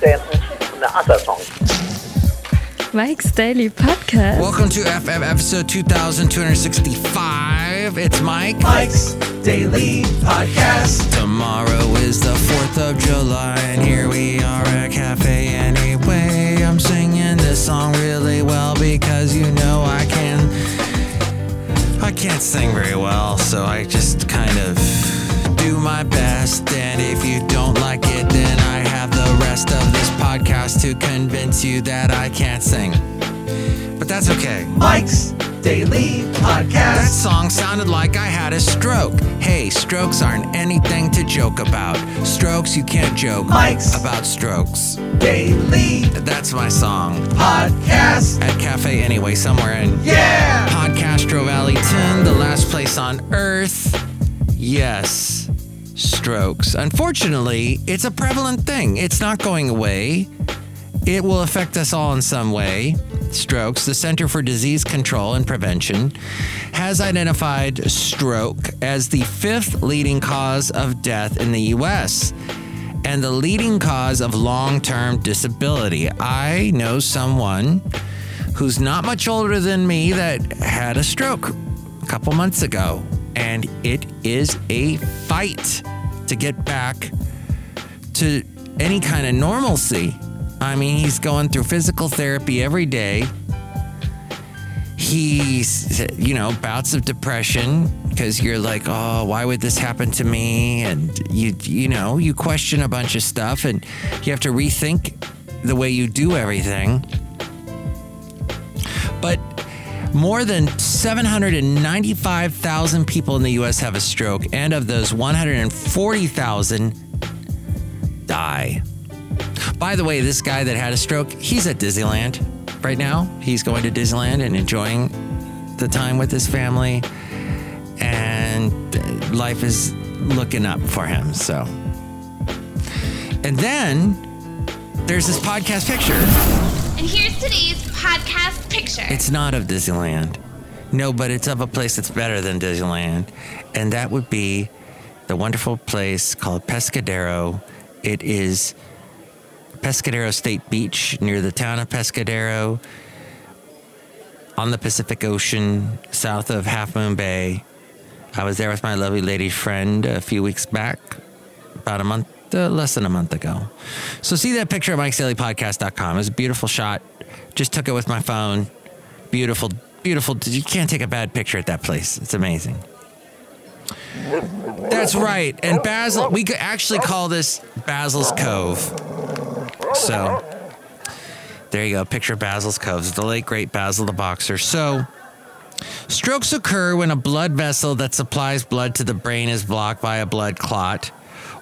then the other song. Mike's Daily Podcast. Welcome to FF episode 2265. It's Mike. Mike's Daily Podcast. Tomorrow is the 4th of July, and here we are at Cafe Anyway. I'm singing this song really well because you know I can. I can't sing very well, so I just kind of do my best. And if you don't like it, then I have the rest of this podcast to convince you that I can't sing. But that's okay. Mike's Daily Podcast. That song sounded like I had a stroke. Hey, strokes aren't anything to joke about. Strokes, you can't joke Mike's about strokes. Daily That's my song. Podcast. At Cafe Anyway, somewhere in Yeah. Podcastro Ten, the last place on earth. Yes, strokes. Unfortunately, it's a prevalent thing. It's not going away. It will affect us all in some way. Strokes. The Center for Disease Control and Prevention has identified stroke as the fifth leading cause of death in the U.S. and the leading cause of long term disability. I know someone who's not much older than me that had a stroke a couple months ago. And it is a fight to get back to any kind of normalcy. I mean, he's going through physical therapy every day. He's, you know, bouts of depression because you're like, oh, why would this happen to me? And you, you know, you question a bunch of stuff and you have to rethink the way you do everything. But more than 795,000 people in the US have a stroke, and of those, 140,000 die. By the way, this guy that had a stroke, he's at Disneyland right now. He's going to Disneyland and enjoying the time with his family, and life is looking up for him. So, and then there's this podcast picture. And here's today's podcast picture. It's not of Disneyland. No, but it's of a place that's better than Disneyland. And that would be the wonderful place called Pescadero. It is Pescadero State Beach near the town of Pescadero on the Pacific Ocean south of Half Moon Bay. I was there with my lovely lady friend a few weeks back, about a month, uh, less than a month ago. So see that picture at mikesdailypodcast.com. It's a beautiful shot. Just took it with my phone. Beautiful, beautiful. You can't take a bad picture at that place. It's amazing. That's right. And Basil, we could actually call this Basil's Cove. So there you go. Picture Basil's Cove. The late great Basil the boxer. So strokes occur when a blood vessel that supplies blood to the brain is blocked by a blood clot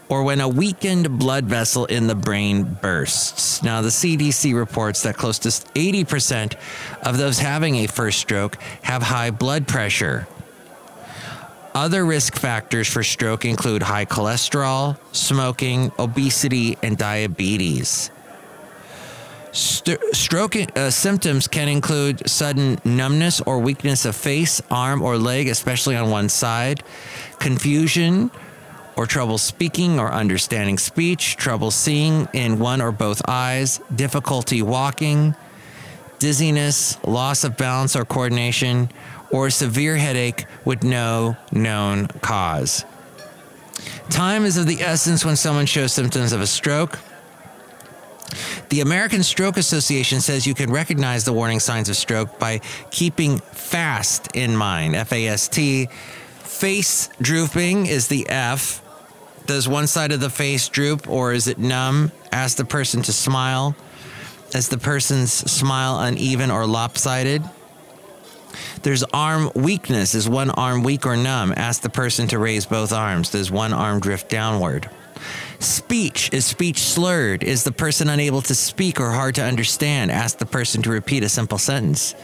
or when a weakened blood vessel in the brain bursts. Now, the CDC reports that close to 80% of those having a first stroke have high blood pressure. Other risk factors for stroke include high cholesterol, smoking, obesity, and diabetes. St- stroke uh, symptoms can include sudden numbness or weakness of face, arm, or leg, especially on one side, confusion or trouble speaking or understanding speech, trouble seeing in one or both eyes, difficulty walking, dizziness, loss of balance or coordination, or severe headache with no known cause. Time is of the essence when someone shows symptoms of a stroke. The American Stroke Association says you can recognize the warning signs of stroke by keeping FAST in mind. F A S T. Face drooping is the F. Does one side of the face droop or is it numb? Ask the person to smile. Is the person's smile uneven or lopsided? There's arm weakness. Is one arm weak or numb? Ask the person to raise both arms. Does one arm drift downward? Speech. Is speech slurred? Is the person unable to speak or hard to understand? Ask the person to repeat a simple sentence.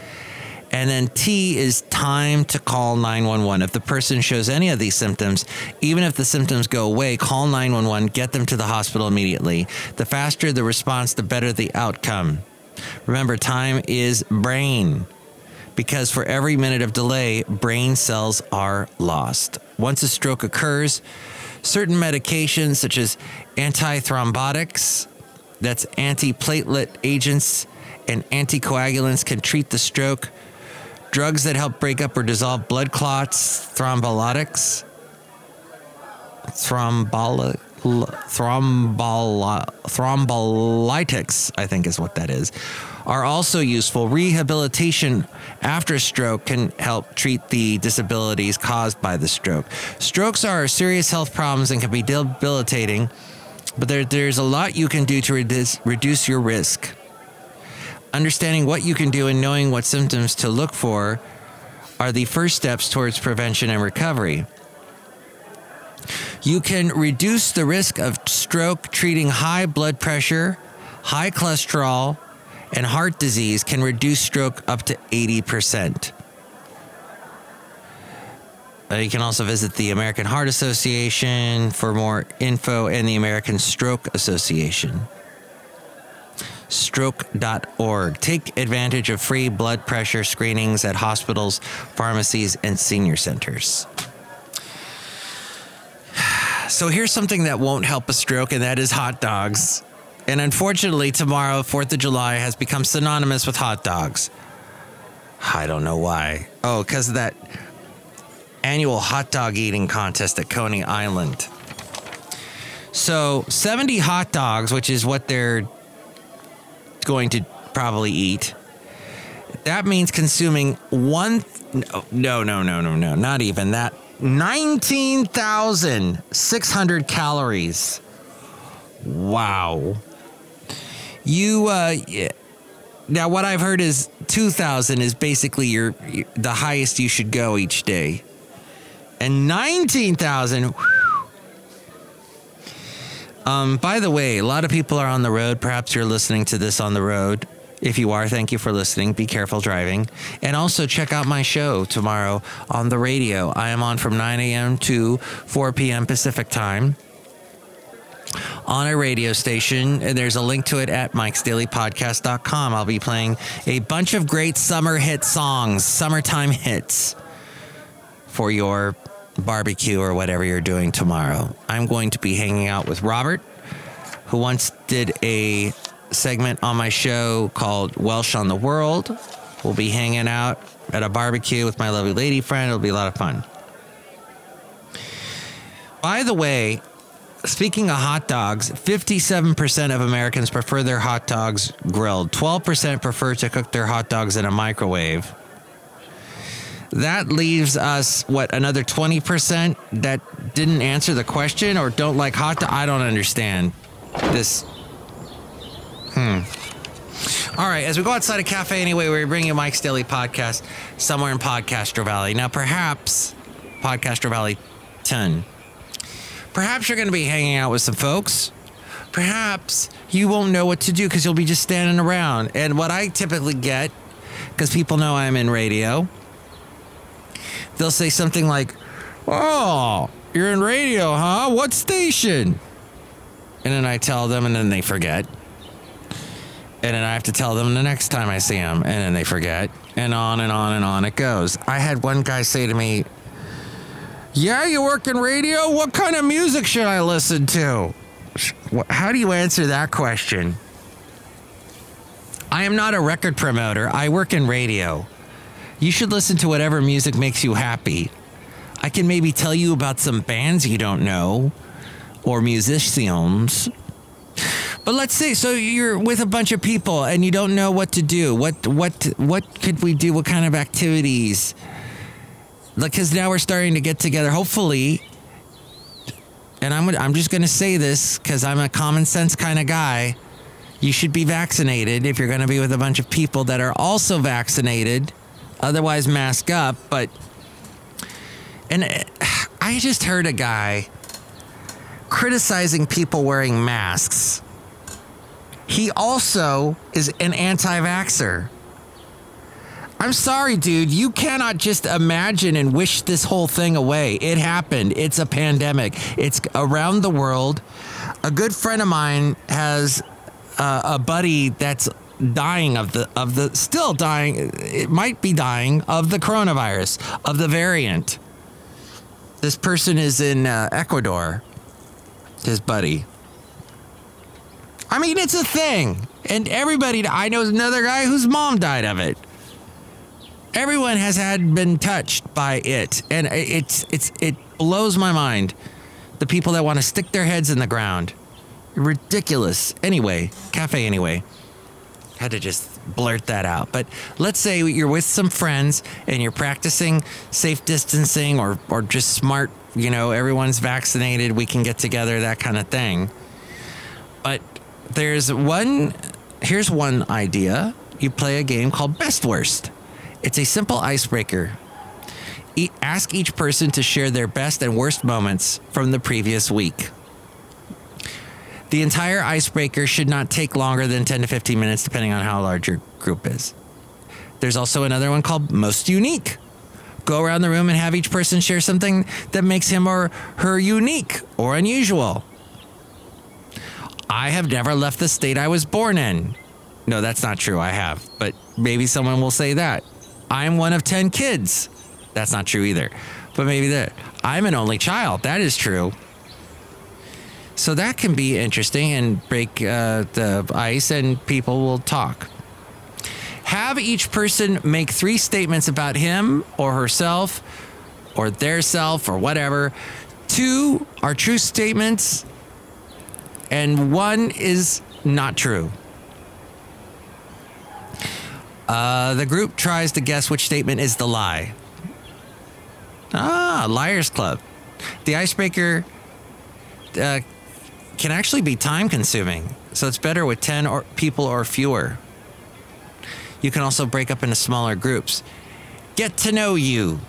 And then T is time to call 911. If the person shows any of these symptoms, even if the symptoms go away, call 911, get them to the hospital immediately. The faster the response, the better the outcome. Remember, time is brain. because for every minute of delay, brain cells are lost. Once a stroke occurs, certain medications such as antithrombotics, that's antiplatelet agents, and anticoagulants can treat the stroke. Drugs that help break up or dissolve blood clots, thrombolytics, thrombolo, thrombolo, thrombolytics, I think is what that is, are also useful. Rehabilitation after a stroke can help treat the disabilities caused by the stroke. Strokes are serious health problems and can be debilitating, but there, there's a lot you can do to reduce, reduce your risk. Understanding what you can do and knowing what symptoms to look for are the first steps towards prevention and recovery. You can reduce the risk of stroke treating high blood pressure, high cholesterol, and heart disease can reduce stroke up to 80%. Uh, you can also visit the American Heart Association for more info and the American Stroke Association. Stroke.org. Take advantage of free blood pressure screenings at hospitals, pharmacies, and senior centers. So here's something that won't help a stroke, and that is hot dogs. And unfortunately, tomorrow, 4th of July, has become synonymous with hot dogs. I don't know why. Oh, because of that annual hot dog eating contest at Coney Island. So, 70 hot dogs, which is what they're going to probably eat, that means consuming one. No, no, no, no, no, not even that. 19,600 calories. Wow. You, uh, now what I've heard is 2,000 is basically your, the highest you should go each day. And 19,000. Um, by the way, a lot of people are on the road. Perhaps you're listening to this on the road. If you are, thank you for listening. Be careful driving. And also check out my show tomorrow on the radio. I am on from 9 a.m. to 4 p.m. Pacific time on a radio station. And there's a link to it at mikesdailypodcast.com. I'll be playing a bunch of great summer hit songs, summertime hits for your barbecue or whatever you're doing tomorrow. I'm going to be hanging out with Robert, who once did a segment on my show called Welsh on the World. We'll be hanging out at a barbecue with my lovely lady friend. It'll be a lot of fun. By the way, speaking of hot dogs, 57% of Americans prefer their hot dogs grilled. 12% prefer to cook their hot dogs in a microwave. That leaves us, what, another 20% that didn't answer the question or don't like hot? I don't understand this Hmm. All right, as we go outside a cafe anyway, we're bringing Mike's Daily Podcast somewhere in Podcaster Valley. Now, perhaps Podcaster Valley 10. Perhaps you're going to be hanging out with some folks. Perhaps you won't know what to do because you'll be just standing around. And what I typically get, because people know I'm in radio, they'll say something like, Oh, you're in radio, huh? What station? And then I tell them, and then they forget and then I have to tell them the next time I see them, and then they forget, and on and on and on it goes. I had one guy say to me, "Yeah, you work in radio. What kind of music should I listen to?" How do you answer that question? I am not a record promoter. I work in radio. You should listen to whatever music makes you happy. I can maybe tell you about some bands you don't know or musicians but let's say so you're with a bunch of people and you don't know what to do. What what what could we do? What kind of activities? Because now we're starting to get together. Hopefully, and I'm I'm just to say this because I'm a common sense kind of guy. You should be vaccinated if you're to be with a bunch of people that are also vaccinated. Otherwise, mask up. But and I just heard a guy criticizing people wearing masks he also is an anti vaxxer. I'm sorry, dude. You cannot just imagine and wish this whole thing away. It happened. It's a pandemic. It's around the world. A good friend of mine has uh, a buddy that's dying of the of the still dying it might be dying of the coronavirus of the variant. This person is in uh, ecuador his buddy. I mean it's a thing and everybody i know another guy whose mom died of it. Everyone has had been touched by it and it's it's it blows my mind the people that want to stick their heads in the ground. Ridiculous. Anyway cafe anyway had to just blurt that out. But let's say you're with some friends and you're practicing safe distancing or or just smart, you know, everyone's vaccinated, we can get together, that kind of thing. But there's one here's one idea. You play a game called Best Worst. It's a simple icebreaker. E- ask each person to share their best and worst moments from the previous week. The entire icebreaker should not take longer than 10 to 15 minutes, depending on how large your group is. There's also another one called Most Unique. Go around the room and have each person share something that makes him or her unique or unusual. I have never left the state I was born in. No, that's not true. I have, but maybe someone will say that. I'm one of 10 kids. That's not true either. But maybe that. I'm an only child. That is true. So that can be interesting and break uh, the ice, and people will talk. Have each person make three statements about him or herself or their self or whatever. Two are true statements, and one is not true. Uh, the group tries to guess which statement is the lie. Ah, Liars Club. The icebreaker uh, can actually be time consuming, so it's better with 10 or people or fewer. You can also break up into smaller groups. Get to know you.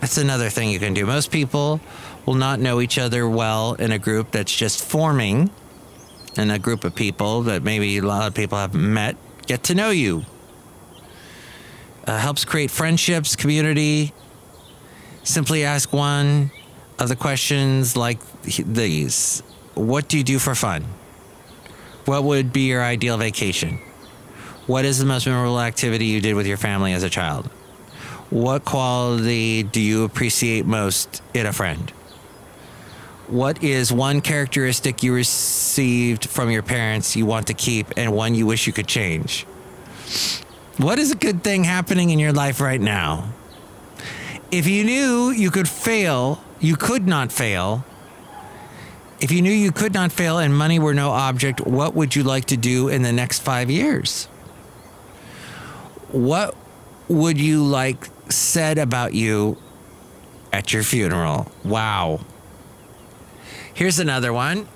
That's another thing you can do. Most people will not know each other well in a group that's just forming, in a group of people that maybe a lot of people haven't met. Get to know you. Uh, helps create friendships, community. Simply ask one of the questions like these What do you do for fun? What would be your ideal vacation? What is the most memorable activity you did with your family as a child? What quality do you appreciate most in a friend? What is one characteristic you received from your parents you want to keep and one you wish you could change? What is a good thing happening in your life right now? If you knew you could fail, you could not fail. If you knew you could not fail and money were no object, what would you like to do in the next five years? What would you like said about you at your funeral? Wow. Here's another one.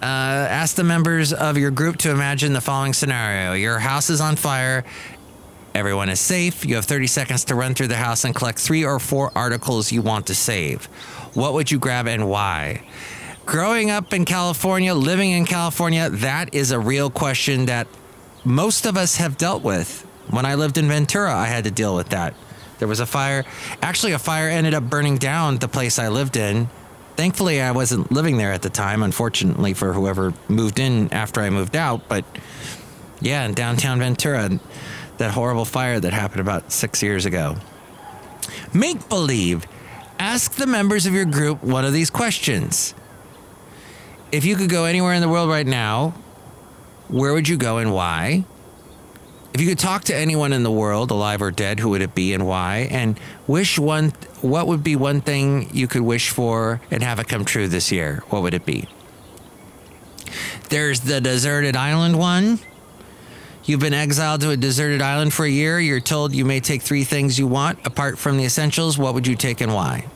Uh, ask the members of your group to imagine the following scenario Your house is on fire. Everyone is safe. You have 30 seconds to run through the house and collect three or four articles you want to save. What would you grab and why? Growing up in California, living in California, that is a real question that most of us have dealt with. When I lived in Ventura, I had to deal with that. There was a fire. Actually, a fire ended up burning down the place I lived in. Thankfully, I wasn't living there at the time, unfortunately, for whoever moved in after I moved out. But yeah, in downtown Ventura, that horrible fire that happened about six years ago. Make believe. Ask the members of your group one of these questions. If you could go anywhere in the world right now, where would you go and why? If you could talk to anyone in the world, alive or dead, who would it be and why? And wish one, what would be one thing you could wish for and have it come true this year? What would it be? There's the deserted island one. You've been exiled to a deserted island for a year. You're told you may take three things you want apart from the essentials. What would you take and why?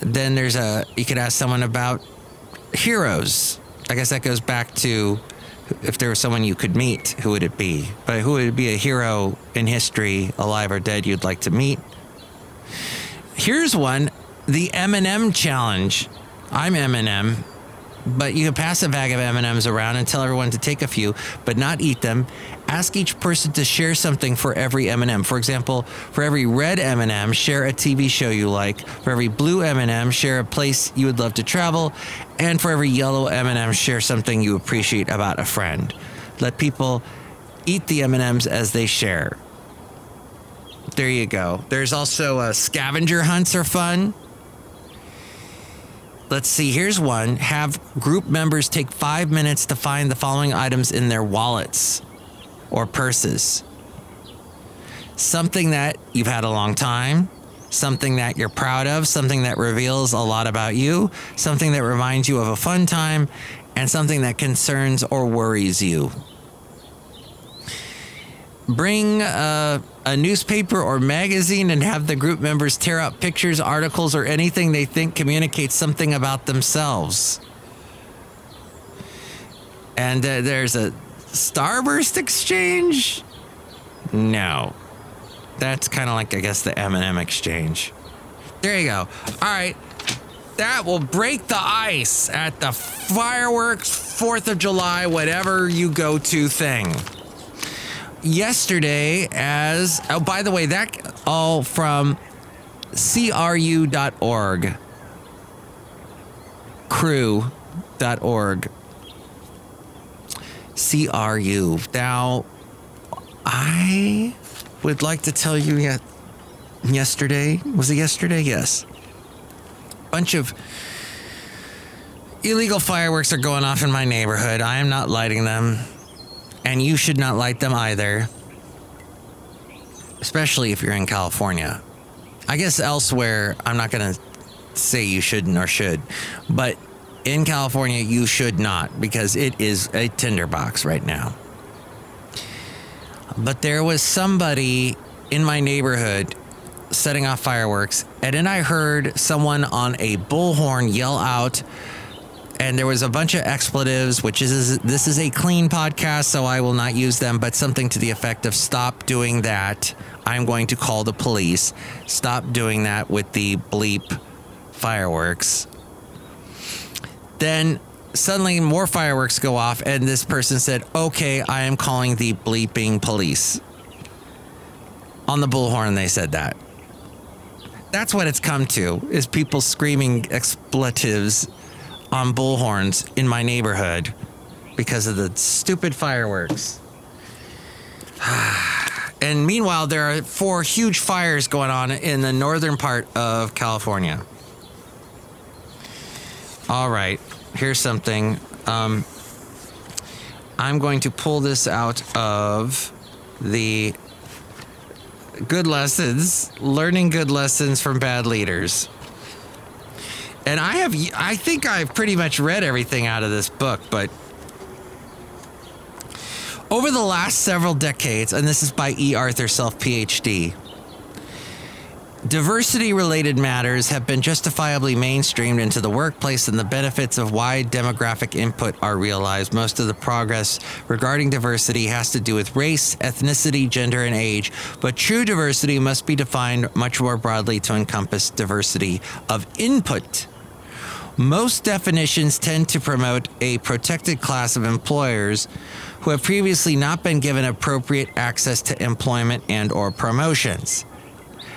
Then there's a, you could ask someone about heroes. I guess that goes back to if there was someone you could meet, who would it be? But who would be a hero in history, alive or dead, you'd like to meet? Here's one the Eminem challenge. I'm Eminem, but you can pass a bag of M&Ms around and tell everyone to take a few, but not eat them. Ask each person to share something for every M&M. For example, for every red M&M, share a TV show you like. For every blue M&M, share a place you would love to travel. And for every yellow M&M, share something you appreciate about a friend. Let people eat the M&Ms as they share. There you go. There's also uh, scavenger hunts are fun. Let's see. Here's one. Have group members take five minutes to find the following items in their wallets or purses. Something that you've had a long time, something that you're proud of, something that reveals a lot about you, something that reminds you of a fun time, and something that concerns or worries you. Bring a newspaper or magazine and have the group members tear out pictures, articles, or anything they think communicates something about themselves. And uh, there's a Starburst exchange? No. That's kind of like I guess the M&M exchange. There you go. All right. That will break the ice at the fireworks 4th of July whatever you go to thing. Yesterday as Oh by the way that all from cru.org crew.org CRU. Now, I would like to tell you yet yesterday, was it yesterday? Yes. Bunch of illegal fireworks are going off in my neighborhood. I am not lighting them, and you should not light them either. Especially if you're in California. I guess elsewhere, I'm not going to say you shouldn't or should, but in California, you should not because it is a tinderbox right now. But there was somebody in my neighborhood setting off fireworks, and then I heard someone on a bullhorn yell out, and there was a bunch of expletives, which is this is a clean podcast, so I will not use them, but something to the effect of stop doing that. I'm going to call the police. Stop doing that with the bleep fireworks. Then suddenly more fireworks go off, and this person said, Okay, I am calling the bleeping police. On the bullhorn, they said that. That's what it's come to, is people screaming expletives on bullhorns in my neighborhood because of the stupid fireworks. and meanwhile, there are four huge fires going on in the northern part of California. All right, here's something. Um, I'm going to pull this out of the good lessons, learning good lessons from bad leaders. And I have, I think I've pretty much read everything out of this book, but over the last several decades, and this is by E. Arthur Self, PhD, Diversity related matters have been justifiably mainstreamed into the workplace, and the benefits of wide demographic input are realized. Most of the progress regarding diversity has to do with race, ethnicity, gender, and age, but true diversity must be defined much more broadly to encompass diversity of input. Most definitions tend to promote a protected class of employers who have previously not been given appropriate access to employment and or promotions.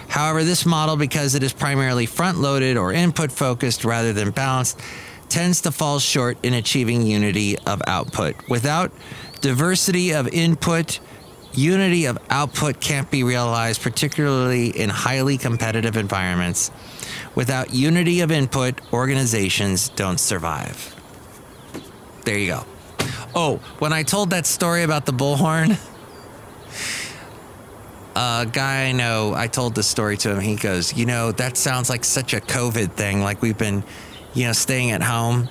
However, this model, because it is primarily front loaded or input focused rather than balanced, tends to fall short in achieving unity of output. Without diversity of input, unity of output can't be realized, particularly in highly competitive environments. Without unity of input, organizations don't survive. There you go. Oh, when I told that story about the bullhorn, a guy I know, I told this story to him. He goes, You know, that sounds like such a COVID thing. Like we've been, you know, staying at home.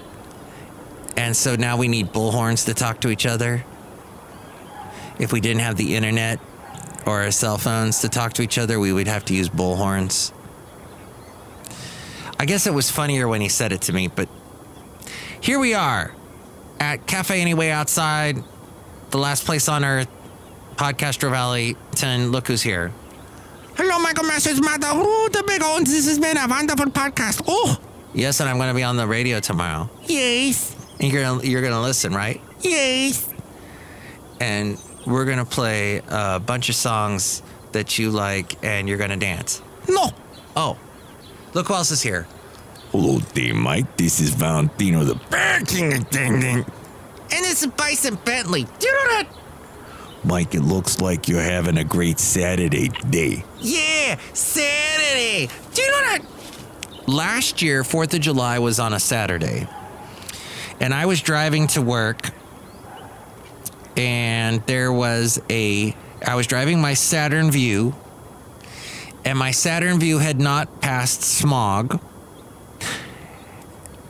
And so now we need bullhorns to talk to each other. If we didn't have the internet or our cell phones to talk to each other, we would have to use bullhorns. I guess it was funnier when he said it to me, but here we are at Cafe Anyway outside, the last place on earth Podcaster Valley 10. Look who's here. Hello, Michael Masters, Mother. Oh, the big ones. This has been a wonderful podcast. Oh, yes, and I'm going to be on the radio tomorrow. Yes. And you're gonna you're gonna listen, right? Yes. And we're gonna play a bunch of songs that you like, and you're gonna dance. No. Oh, look who else is here. Hello, Dave Mike. This is Valentino, the Bear King of Ding Ding. And it's a Bison Bentley. Do you know that? Mike, it looks like you're having a great Saturday day. Yeah, Saturday. Do you know that? Last year, 4th of July was on a Saturday. And I was driving to work, and there was a. I was driving my Saturn Vue, and my Saturn Vue had not passed smog.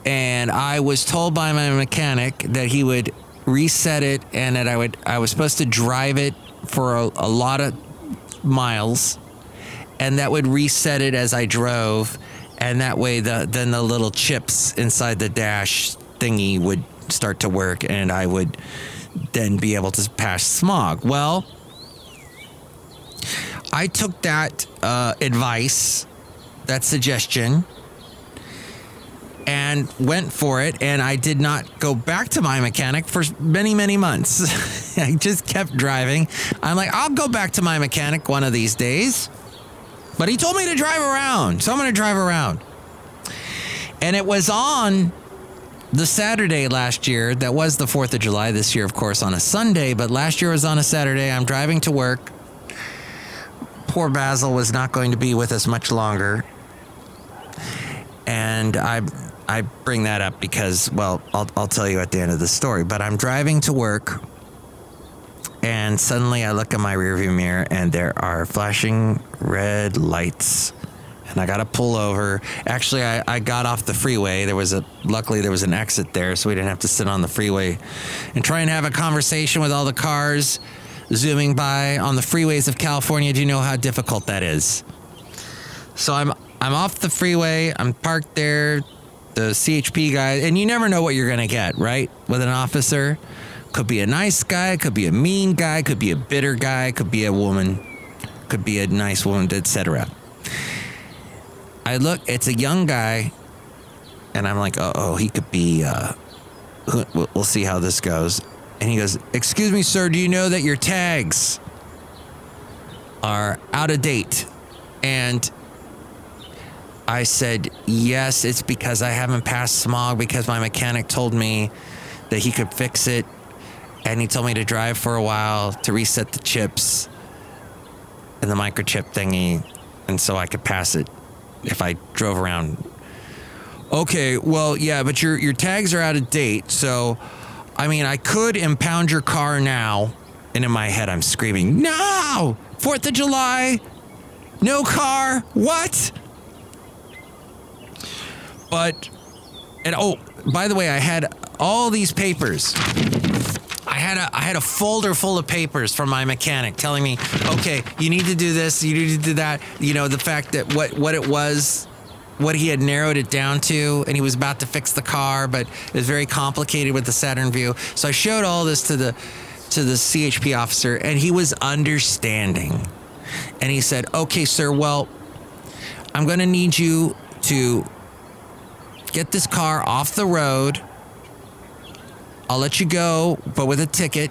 And I was told by my mechanic that he would reset it and that I would I was supposed to drive it for a, a lot of miles and that would reset it as I drove and that way the then the little chips inside the dash thingy would start to work and I would then be able to pass smog. Well, I took that uh, advice, that suggestion, and went for it. And I did not go back to my mechanic for many, many months. I just kept driving. I'm like, I'll go back to my mechanic one of these days. But he told me to drive around. So I'm going to drive around. And it was on the Saturday last year. That was the 4th of July. This year, of course, on a Sunday. But last year was on a Saturday. I'm driving to work. Poor Basil was not going to be with us much longer. And I I bring that up because, well, I'll, I'll tell you at the end of the story. But I'm driving to work, and suddenly I look in my rearview mirror, and there are flashing red lights. And I got to pull over. Actually, I, I got off the freeway. There was a luckily there was an exit there, so we didn't have to sit on the freeway and try and have a conversation with all the cars zooming by on the freeways of California. Do you know how difficult that is? So I'm I'm off the freeway. I'm parked there. The CHP guy, and you never know what you're gonna get, right? With an officer, could be a nice guy, could be a mean guy, could be a bitter guy, could be a woman, could be a nice woman, etc. I look, it's a young guy, and I'm like, oh, oh he could be. Uh, we'll, we'll see how this goes. And he goes, "Excuse me, sir. Do you know that your tags are out of date?" And I said, Yes, it's because I haven't passed smog because my mechanic told me that he could fix it. And he told me to drive for a while to reset the chips and the microchip thingy. And so I could pass it if I drove around. Okay, well, yeah, but your, your tags are out of date. So, I mean, I could impound your car now. And in my head, I'm screaming, No! Fourth of July! No car! What? But, and oh, by the way, I had all these papers. I had a I had a folder full of papers from my mechanic telling me, okay, you need to do this, you need to do that. You know, the fact that what what it was, what he had narrowed it down to, and he was about to fix the car, but it was very complicated with the Saturn Vue. So I showed all this to the to the CHP officer, and he was understanding. And he said, okay, sir, well, I'm going to need you to get this car off the road. I'll let you go, but with a ticket.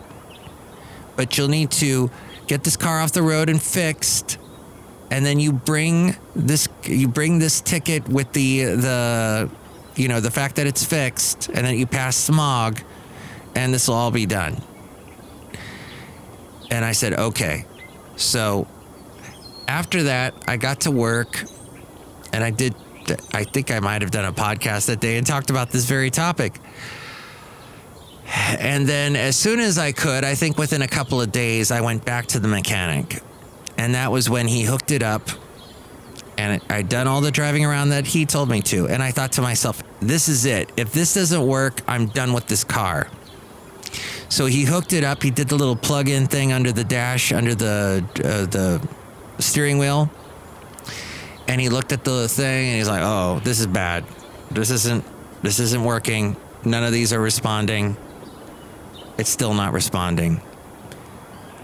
But you'll need to get this car off the road and fixed. And then you bring this you bring this ticket with the the you know, the fact that it's fixed and then you pass smog and this will all be done. And I said, "Okay." So after that, I got to work and I did I think I might have done a podcast that day and talked about this very topic. And then, as soon as I could, I think within a couple of days, I went back to the mechanic. And that was when he hooked it up. And I'd done all the driving around that he told me to. And I thought to myself, this is it. If this doesn't work, I'm done with this car. So he hooked it up. He did the little plug in thing under the dash, under the, uh, the steering wheel and he looked at the thing and he's like, "Oh, this is bad. This isn't this isn't working. None of these are responding. It's still not responding."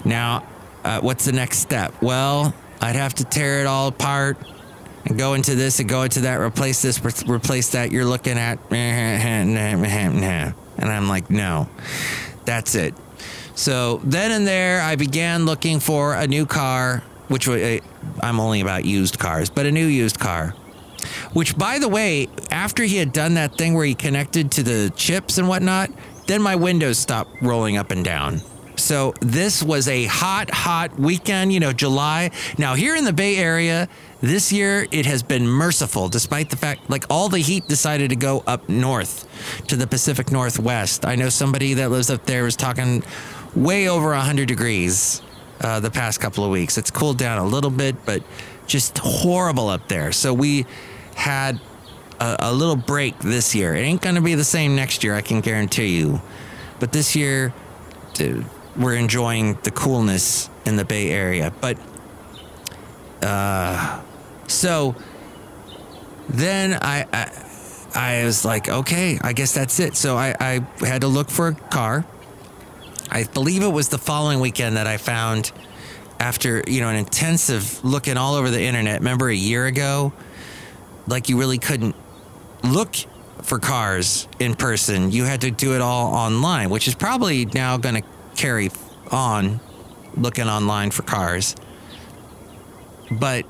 Now, uh, what's the next step? Well, I'd have to tear it all apart and go into this and go into that, replace this, re- replace that. You're looking at, and I'm like, no, that's it. So then and there, I began looking for a new car which I'm only about used cars, but a new used car. Which, by the way, after he had done that thing where he connected to the chips and whatnot, then my windows stopped rolling up and down. So this was a hot, hot weekend, you know, July. Now, here in the Bay Area, this year it has been merciful, despite the fact, like, all the heat decided to go up north to the Pacific Northwest. I know somebody that lives up there was talking way over 100 degrees uh, the past couple of weeks. It's cooled down a little bit, but just horrible up there. So we had a, a little break this year. It ain't going to be the same next year, I can guarantee you. But this year, dude, we're enjoying the coolness in the Bay Area. But uh, so then I, I I was like, okay, I guess that's it. So I, I had to look for a car. I believe it was the following weekend that I found after you know an intensive looking all over the internet. Remember a year ago, like you really couldn't look for cars in person. You had to do it all online, which is probably now going to carry on looking online for cars. But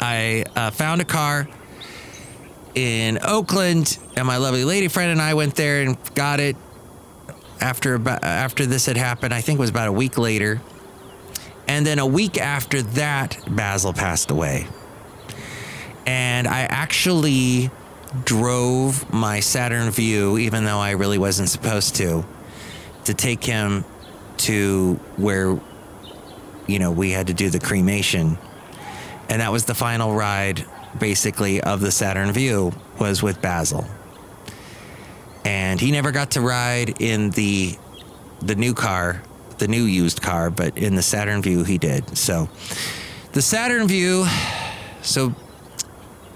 I uh, found a car in Oakland, and my lovely lady friend and I went there and got it. After about after this had happened, I think it was about a week later, and then a week after that, Basil passed away. And I actually drove my Saturn Vue, even though I really wasn't supposed to, to take him to where, you know, we had to do the cremation. And that was the final ride, basically, of the Saturn Vue, was with Basil. And he never got to ride in the the new car, the new used car, but in the Saturn Vue he did. So the Saturn Vue, so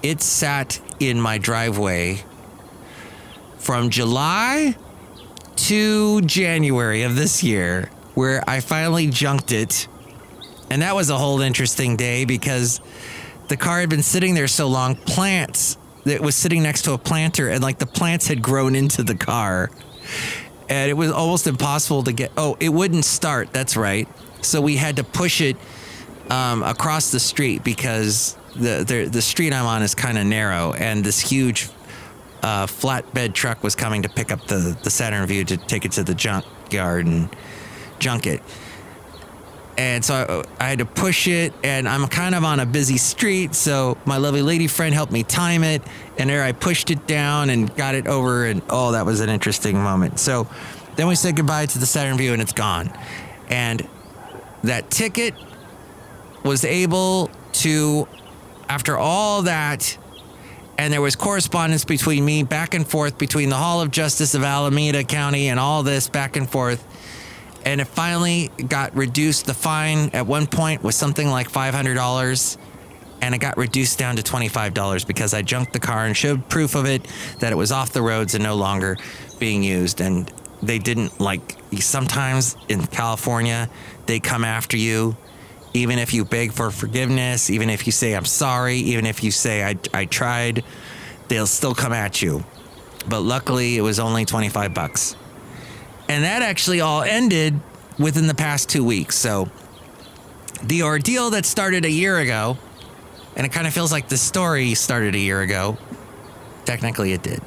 it sat in my driveway from July to January of this year, where I finally junked it. And that was a whole interesting day because the car had been sitting there so long, plants that was sitting next to a planter, and like the plants had grown into the car. And it was almost impossible to get. Oh, it wouldn't start. That's right. So we had to push it um, across the street because the the, the street I'm on is kind of narrow, and this huge uh, flatbed truck was coming to pick up the the Saturn Vue to take it to the junkyard and junk it. And so I, I had to push it, and I'm kind of on a busy street. So my lovely lady friend helped me time it, and there I pushed it down and got it over. And oh, that was an interesting moment. So then we said goodbye to the Saturn Vue, and it's gone. And that ticket was able to, after all that, and there was correspondence between me back and forth between the Hall of Justice of Alameda County and all this back and forth. And it finally got reduced. The fine at one point was something like $500 and it got reduced down to $25 because I junked the car and showed proof of it that it was off the roads and no longer being used. And they didn't like, sometimes in California, they come after you even if you beg for forgiveness, even if you say, I'm sorry, even if you say, I, I tried, they'll still come at you. But luckily, it was only 25 bucks. And that actually all ended within the past two weeks. So the ordeal that started a year ago, and it kind of feels like the story started a year ago. Technically, it did.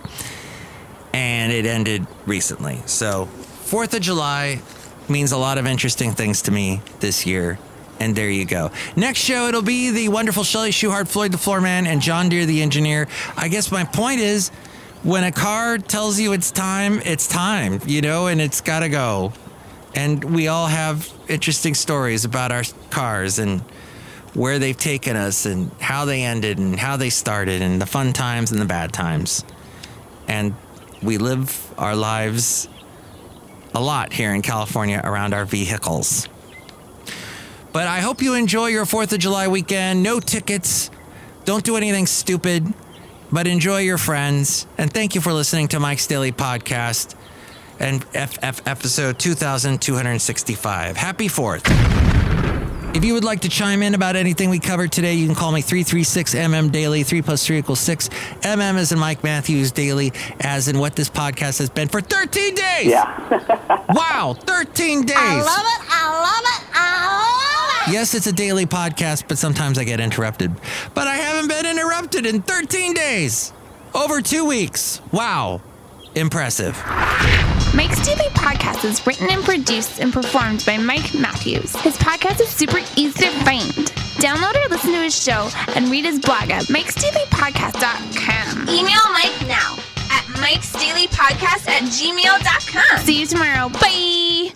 And it ended recently. So, 4th of July means a lot of interesting things to me this year. And there you go. Next show, it'll be the wonderful Chely Shoehart, Floyd the Floor Man, and John Deere the Engineer. I guess my point is when a car tells you it's time, it's time, you know, and it's got to go. And we all have interesting stories about our cars and where they've taken us and how they ended and how they started and the fun times and the bad times. And we live our lives a lot here in California around our vehicles. But I hope you enjoy your 4th of July weekend. No tickets. Don't do anything stupid, but enjoy your friends. And thank you for listening to Mike's Daily Podcast and FF episode 2265. Happy 4th. If you would like to chime in about anything we covered today, you can call me 336 MM Daily. 3 plus 3 equals 6. MM is in Mike Matthews Daily, as in what this podcast has been for 13 days. Yeah. Wow, 13 days. I love it. I love it. I love it. Yes, it's a daily podcast, but sometimes I get interrupted. But I haven't been interrupted in 13 days. Over two weeks. Wow. Impressive. Mike's Daily Podcast is written and produced and performed by Mike Matthews. His podcast is super easy to find. Download or listen to his show and read his blog at mikesdailypodcast.com. Email Mike now at mikesdailypodcast at gmail.com. See you tomorrow. Bye.